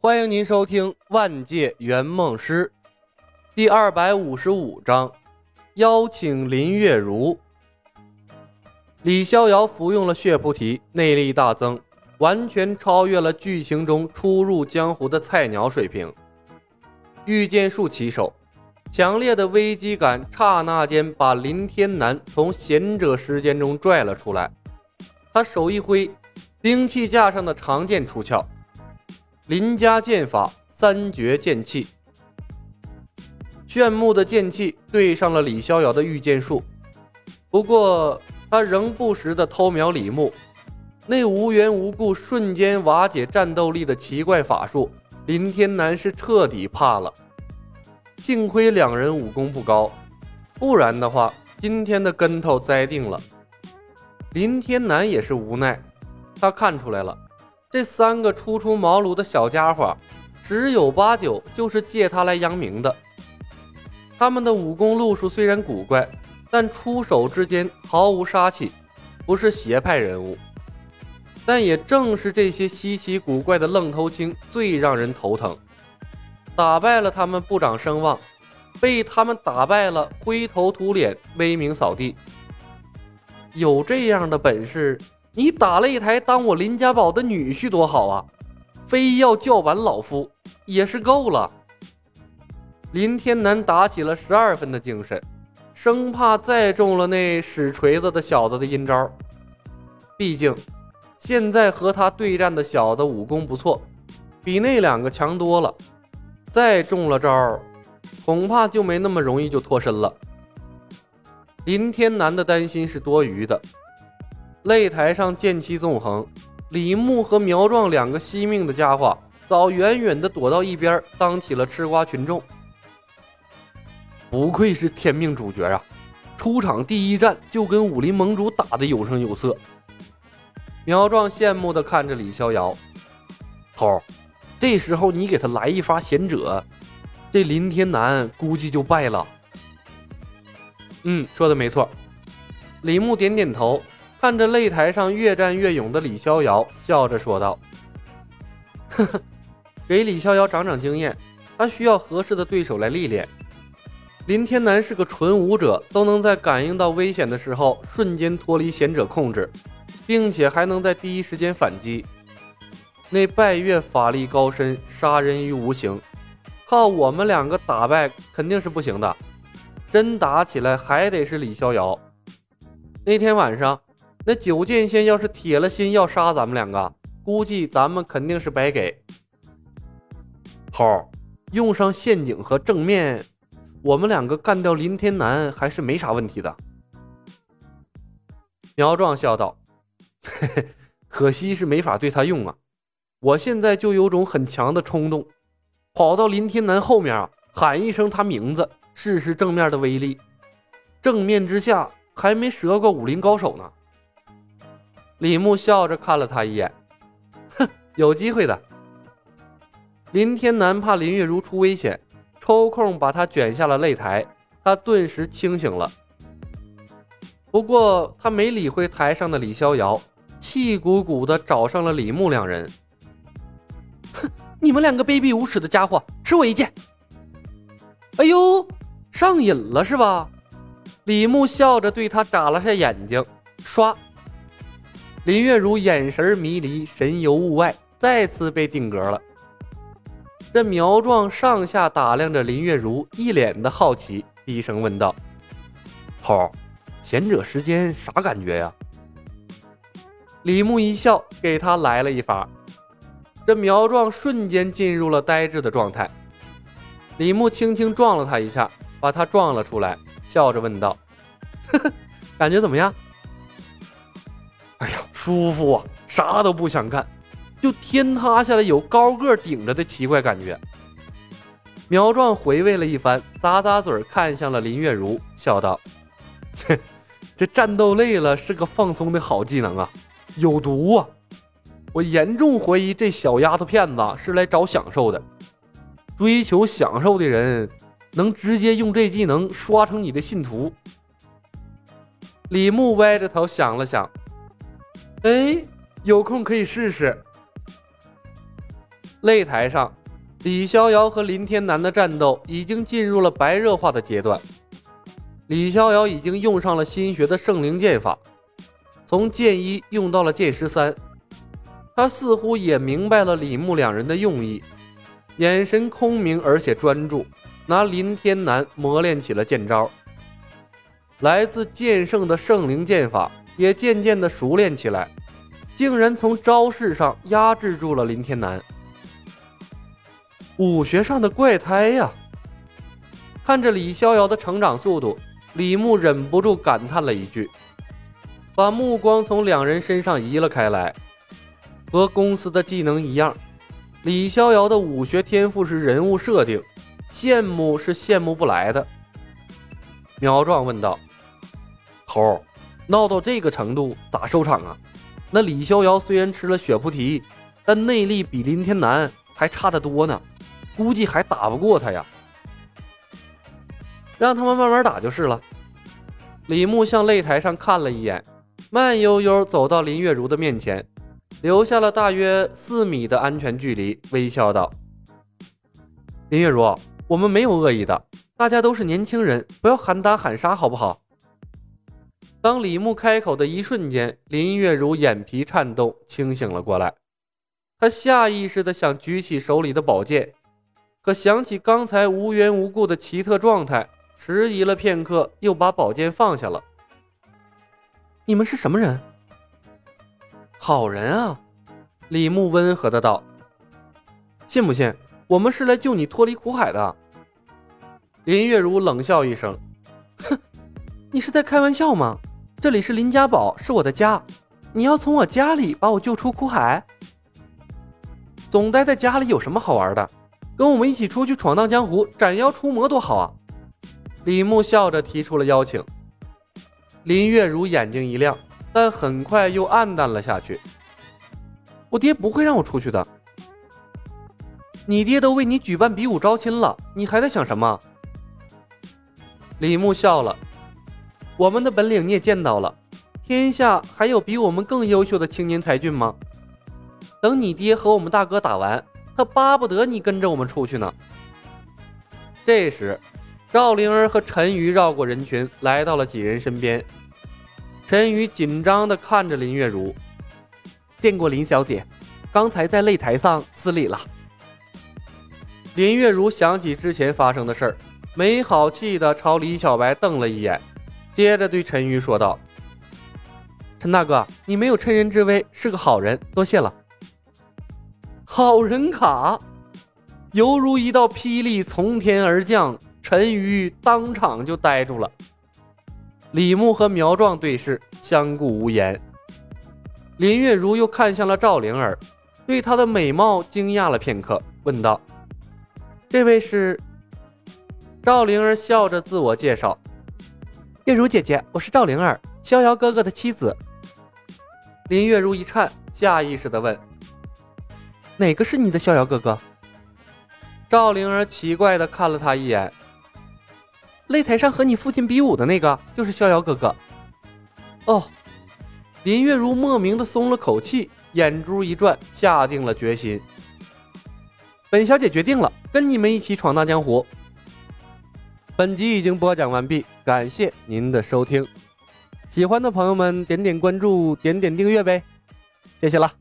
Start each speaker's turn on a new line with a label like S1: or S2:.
S1: 欢迎您收听《万界圆梦师》第二百五十五章，邀请林月如。李逍遥服用了血菩提，内力大增，完全超越了剧情中初入江湖的菜鸟水平。御剑术起手，强烈的危机感刹那间把林天南从贤者时间中拽了出来。他手一挥，兵器架上的长剑出鞘。林家剑法三绝剑气，炫目的剑气对上了李逍遥的御剑术。不过他仍不时的偷瞄李牧，那无缘无故瞬间瓦解战斗力的奇怪法术，林天南是彻底怕了。幸亏两人武功不高，不然的话，今天的跟头栽定了。林天南也是无奈，他看出来了。这三个初出茅庐的小家伙，十有八九就是借他来扬名的。他们的武功路数虽然古怪，但出手之间毫无杀气，不是邪派人物。但也正是这些稀奇古怪的愣头青最让人头疼。打败了他们不长声望，被他们打败了灰头土脸、威名扫地。有这样的本事。你打擂台当我林家宝的女婿多好啊！非要叫板老夫也是够了。林天南打起了十二分的精神，生怕再中了那使锤子的小子的阴招。毕竟现在和他对战的小子武功不错，比那两个强多了。再中了招，恐怕就没那么容易就脱身了。林天南的担心是多余的。擂台上剑气纵横，李牧和苗壮两个惜命的家伙早远远的躲到一边，当起了吃瓜群众。不愧是天命主角啊！出场第一战就跟武林盟主打的有声有色。苗壮羡慕的看着李逍遥，头，这时候你给他来一发贤者，这林天南估计就败了。嗯，说的没错。李牧点点头。看着擂台上越战越勇的李逍遥，笑着说道：“呵呵，给李逍遥长长经验，他需要合适的对手来历练。林天南是个纯武者，都能在感应到危险的时候瞬间脱离贤者控制，并且还能在第一时间反击。那拜月法力高深，杀人于无形，靠我们两个打败肯定是不行的。真打起来，还得是李逍遥。那天晚上。”那九剑仙要是铁了心要杀咱们两个，估计咱们肯定是白给。头用上陷阱和正面，我们两个干掉林天南还是没啥问题的。苗壮笑道：“嘿嘿，可惜是没法对他用啊！我现在就有种很强的冲动，跑到林天南后面啊，喊一声他名字，试试正面的威力。正面之下还没折过武林高手呢。”李牧笑着看了他一眼，哼，有机会的。林天南怕林月如出危险，抽空把他卷下了擂台，他顿时清醒了。不过他没理会台上的李逍遥，气鼓鼓的找上了李牧两人。哼，你们两个卑鄙无耻的家伙，吃我一剑！哎呦，上瘾了是吧？李牧笑着对他眨了下眼睛，唰。林月如眼神迷离，神游物外，再次被定格了。这苗壮上下打量着林月如，一脸的好奇，低声问道：“头，贤者时间啥感觉呀？”李牧一笑，给他来了一发。这苗壮瞬间进入了呆滞的状态。李牧轻轻撞了他一下，把他撞了出来，笑着问道：“呵呵，感觉怎么样？”舒服啊，啥都不想干，就天塌下来有高个顶着的奇怪感觉。苗壮回味了一番，咂咂嘴，看向了林月如，笑道：“，这战斗累了是个放松的好技能啊，有毒啊！我严重怀疑这小丫头片子是来找享受的。追求享受的人，能直接用这技能刷成你的信徒。”李牧歪着头想了想。哎，有空可以试试。擂台上，李逍遥和林天南的战斗已经进入了白热化的阶段。李逍遥已经用上了新学的圣灵剑法，从剑一用到了剑十三。他似乎也明白了李牧两人的用意，眼神空明而且专注，拿林天南磨练起了剑招。来自剑圣的圣灵剑法也渐渐的熟练起来，竟然从招式上压制住了林天南。武学上的怪胎呀！看着李逍遥的成长速度，李牧忍不住感叹了一句，把目光从两人身上移了开来。和公司的技能一样，李逍遥的武学天赋是人物设定，羡慕是羡慕不来的。苗壮问道：“头，闹到这个程度咋收场啊？那李逍遥虽然吃了血菩提，但内力比林天南还差得多呢，估计还打不过他呀。让他们慢慢打就是了。”李牧向擂台上看了一眼，慢悠悠走到林月如的面前。留下了大约四米的安全距离，微笑道：“林月如，我们没有恶意的，大家都是年轻人，不要喊打喊杀，好不好？”当李牧开口的一瞬间，林月如眼皮颤动，清醒了过来。他下意识的想举起手里的宝剑，可想起刚才无缘无故的奇特状态，迟疑了片刻，又把宝剑放下了。你们是什么人？好人啊，李牧温和的道：“信不信？我们是来救你脱离苦海的。”林月如冷笑一声：“哼，你是在开玩笑吗？这里是林家堡，是我的家，你要从我家里把我救出苦海？总待在家里有什么好玩的？跟我们一起出去闯荡江湖，斩妖除魔多好啊！”李牧笑着提出了邀请。林月如眼睛一亮。但很快又暗淡了下去。我爹不会让我出去的。你爹都为你举办比武招亲了，你还在想什么？李牧笑了。我们的本领你也见到了，天下还有比我们更优秀的青年才俊吗？等你爹和我们大哥打完，他巴不得你跟着我们出去呢。这时，赵灵儿和陈瑜绕过人群，来到了几人身边。陈宇紧张地看着林月如，见过林小姐，刚才在擂台上失礼了。林月如想起之前发生的事儿，没好气地朝李小白瞪了一眼，接着对陈瑜说道：“陈大哥，你没有趁人之危，是个好人，多谢了。”好人卡，犹如一道霹雳从天而降，陈瑜当场就呆住了。李牧和苗壮对视，相顾无言。林月如又看向了赵灵儿，对她的美貌惊讶了片刻，问道：“这位是？”赵灵儿笑着自我介绍：“月如姐姐，我是赵灵儿，逍遥哥哥的妻子。”林月如一颤，下意识地问：“哪个是你的逍遥哥哥？”赵灵儿奇怪地看了他一眼。擂台上和你父亲比武的那个就是逍遥哥哥。哦，林月如莫名的松了口气，眼珠一转，下定了决心。本小姐决定了，跟你们一起闯荡江湖。本集已经播讲完毕，感谢您的收听。喜欢的朋友们点点关注，点点订阅呗，谢谢了。